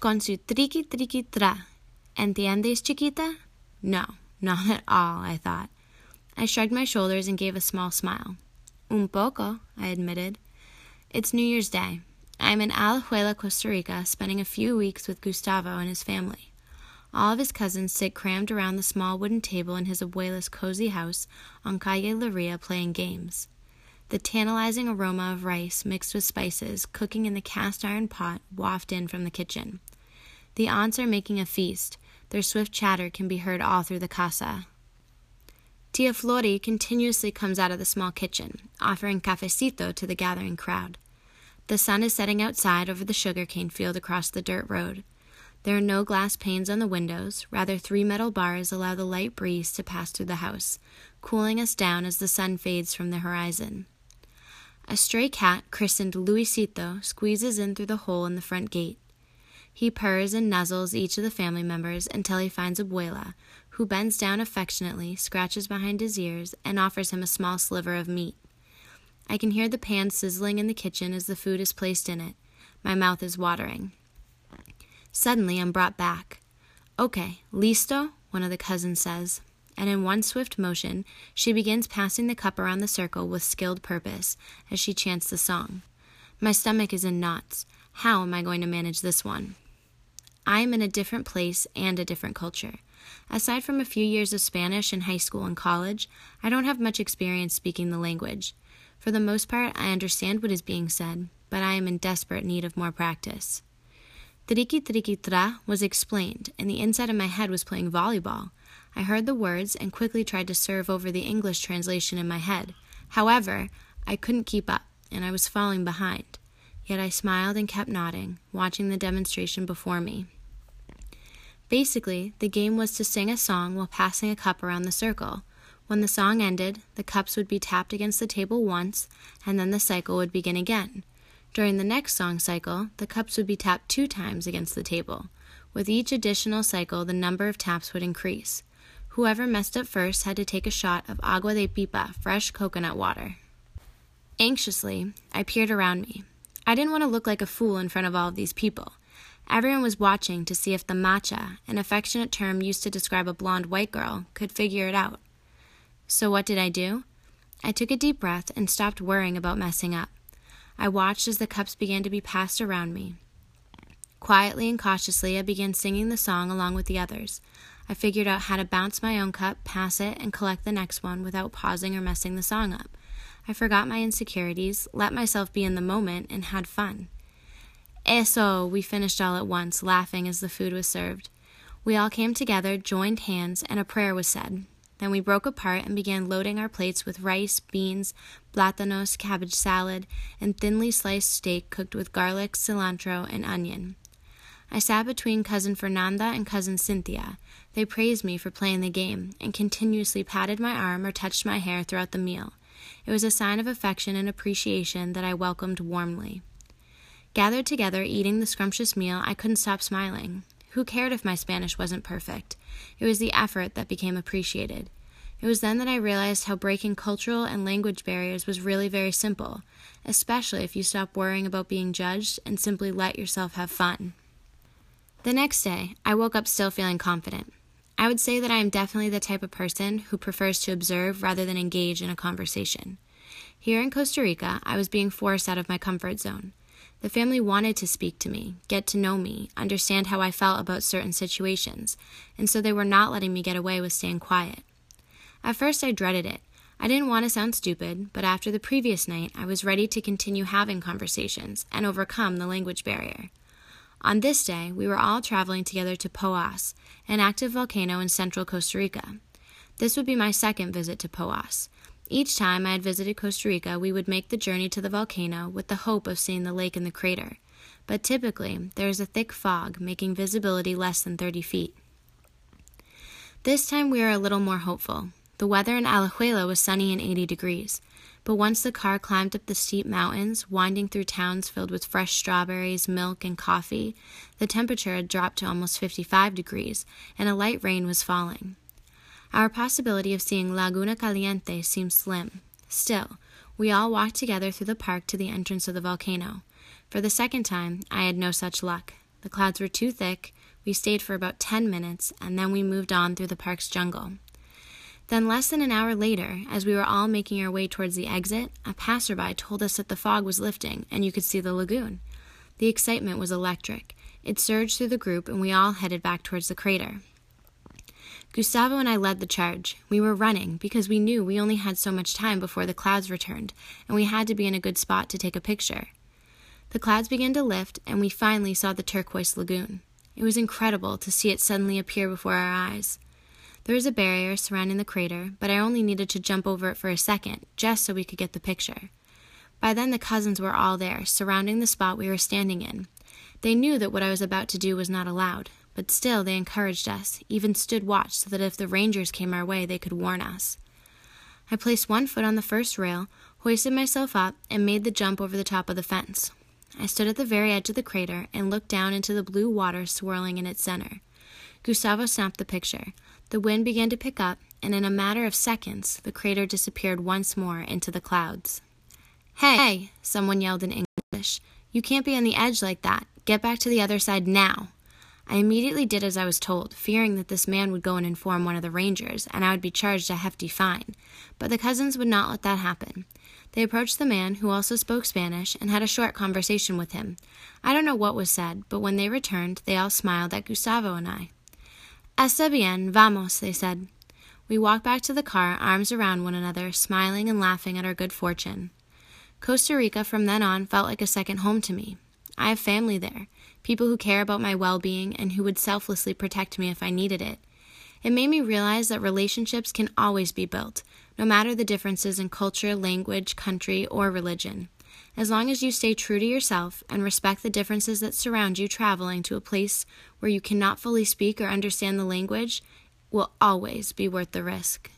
con su triqui triqui tra. ¿Entiendes, chiquita? No, not at all, I thought. I shrugged my shoulders and gave a small smile. Un poco, I admitted. It's New Year's Day. I am in Alajuela, Costa Rica, spending a few weeks with Gustavo and his family. All of his cousins sit crammed around the small wooden table in his abuela's cozy house on Calle Loria playing games. The tantalizing aroma of rice mixed with spices cooking in the cast iron pot waft in from the kitchen. The aunts are making a feast. Their swift chatter can be heard all through the casa. Tia Flory continuously comes out of the small kitchen, offering cafecito to the gathering crowd. The sun is setting outside over the sugarcane field across the dirt road. There are no glass panes on the windows, rather, three metal bars allow the light breeze to pass through the house, cooling us down as the sun fades from the horizon. A stray cat, christened Luisito, squeezes in through the hole in the front gate. He purrs and nuzzles each of the family members until he finds Abuela, who bends down affectionately, scratches behind his ears, and offers him a small sliver of meat. I can hear the pan sizzling in the kitchen as the food is placed in it. My mouth is watering. Suddenly, I'm brought back. Okay, listo, one of the cousins says and in one swift motion, she begins passing the cup around the circle with skilled purpose as she chants the song. My stomach is in knots. How am I going to manage this one? I am in a different place and a different culture. Aside from a few years of Spanish in high school and college, I don't have much experience speaking the language. For the most part, I understand what is being said, but I am in desperate need of more practice. Triki triki tra was explained, and the inside of my head was playing volleyball. I heard the words and quickly tried to serve over the English translation in my head. However, I couldn't keep up, and I was falling behind. Yet I smiled and kept nodding, watching the demonstration before me. Basically, the game was to sing a song while passing a cup around the circle. When the song ended, the cups would be tapped against the table once, and then the cycle would begin again. During the next song cycle, the cups would be tapped two times against the table. With each additional cycle, the number of taps would increase. Whoever messed up first had to take a shot of agua de pipa, fresh coconut water. Anxiously, I peered around me. I didn't want to look like a fool in front of all of these people. Everyone was watching to see if the macha, an affectionate term used to describe a blonde white girl, could figure it out. So, what did I do? I took a deep breath and stopped worrying about messing up. I watched as the cups began to be passed around me. Quietly and cautiously, I began singing the song along with the others. I figured out how to bounce my own cup, pass it, and collect the next one without pausing or messing the song up. I forgot my insecurities, let myself be in the moment, and had fun. Eso! We finished all at once, laughing as the food was served. We all came together, joined hands, and a prayer was said. Then we broke apart and began loading our plates with rice, beans, platanos, cabbage salad, and thinly sliced steak cooked with garlic, cilantro, and onion. I sat between cousin Fernanda and cousin Cynthia. They praised me for playing the game and continuously patted my arm or touched my hair throughout the meal. It was a sign of affection and appreciation that I welcomed warmly. Gathered together, eating the scrumptious meal, I couldn't stop smiling. Who cared if my Spanish wasn't perfect? It was the effort that became appreciated. It was then that I realized how breaking cultural and language barriers was really very simple, especially if you stop worrying about being judged and simply let yourself have fun. The next day, I woke up still feeling confident. I would say that I am definitely the type of person who prefers to observe rather than engage in a conversation. Here in Costa Rica, I was being forced out of my comfort zone. The family wanted to speak to me, get to know me, understand how I felt about certain situations, and so they were not letting me get away with staying quiet. At first, I dreaded it. I didn't want to sound stupid, but after the previous night, I was ready to continue having conversations and overcome the language barrier. On this day, we were all traveling together to Poas, an active volcano in central Costa Rica. This would be my second visit to Poas. Each time I had visited Costa Rica, we would make the journey to the volcano with the hope of seeing the lake and the crater. But typically, there is a thick fog, making visibility less than 30 feet. This time we are a little more hopeful. The weather in Alajuela was sunny and 80 degrees. But once the car climbed up the steep mountains, winding through towns filled with fresh strawberries, milk, and coffee, the temperature had dropped to almost 55 degrees, and a light rain was falling. Our possibility of seeing Laguna Caliente seemed slim. Still, we all walked together through the park to the entrance of the volcano. For the second time, I had no such luck. The clouds were too thick. We stayed for about 10 minutes, and then we moved on through the park's jungle. Then, less than an hour later, as we were all making our way towards the exit, a passerby told us that the fog was lifting and you could see the lagoon. The excitement was electric. It surged through the group, and we all headed back towards the crater. Gustavo and I led the charge. We were running because we knew we only had so much time before the clouds returned, and we had to be in a good spot to take a picture. The clouds began to lift, and we finally saw the turquoise lagoon. It was incredible to see it suddenly appear before our eyes. There was a barrier surrounding the crater, but I only needed to jump over it for a second, just so we could get the picture. By then, the cousins were all there, surrounding the spot we were standing in. They knew that what I was about to do was not allowed, but still they encouraged us, even stood watch so that if the rangers came our way, they could warn us. I placed one foot on the first rail, hoisted myself up, and made the jump over the top of the fence. I stood at the very edge of the crater and looked down into the blue water swirling in its center. Gustavo snapped the picture. The wind began to pick up, and in a matter of seconds, the crater disappeared once more into the clouds. Hey, someone yelled in English. You can't be on the edge like that. Get back to the other side now. I immediately did as I was told, fearing that this man would go and inform one of the rangers, and I would be charged a hefty fine. But the cousins would not let that happen. They approached the man, who also spoke Spanish, and had a short conversation with him. I don't know what was said, but when they returned, they all smiled at Gustavo and I. Está bien, vamos, they said. We walked back to the car, arms around one another, smiling and laughing at our good fortune. Costa Rica from then on felt like a second home to me. I have family there people who care about my well being and who would selflessly protect me if I needed it. It made me realize that relationships can always be built, no matter the differences in culture, language, country, or religion. As long as you stay true to yourself and respect the differences that surround you traveling to a place where you cannot fully speak or understand the language, will always be worth the risk.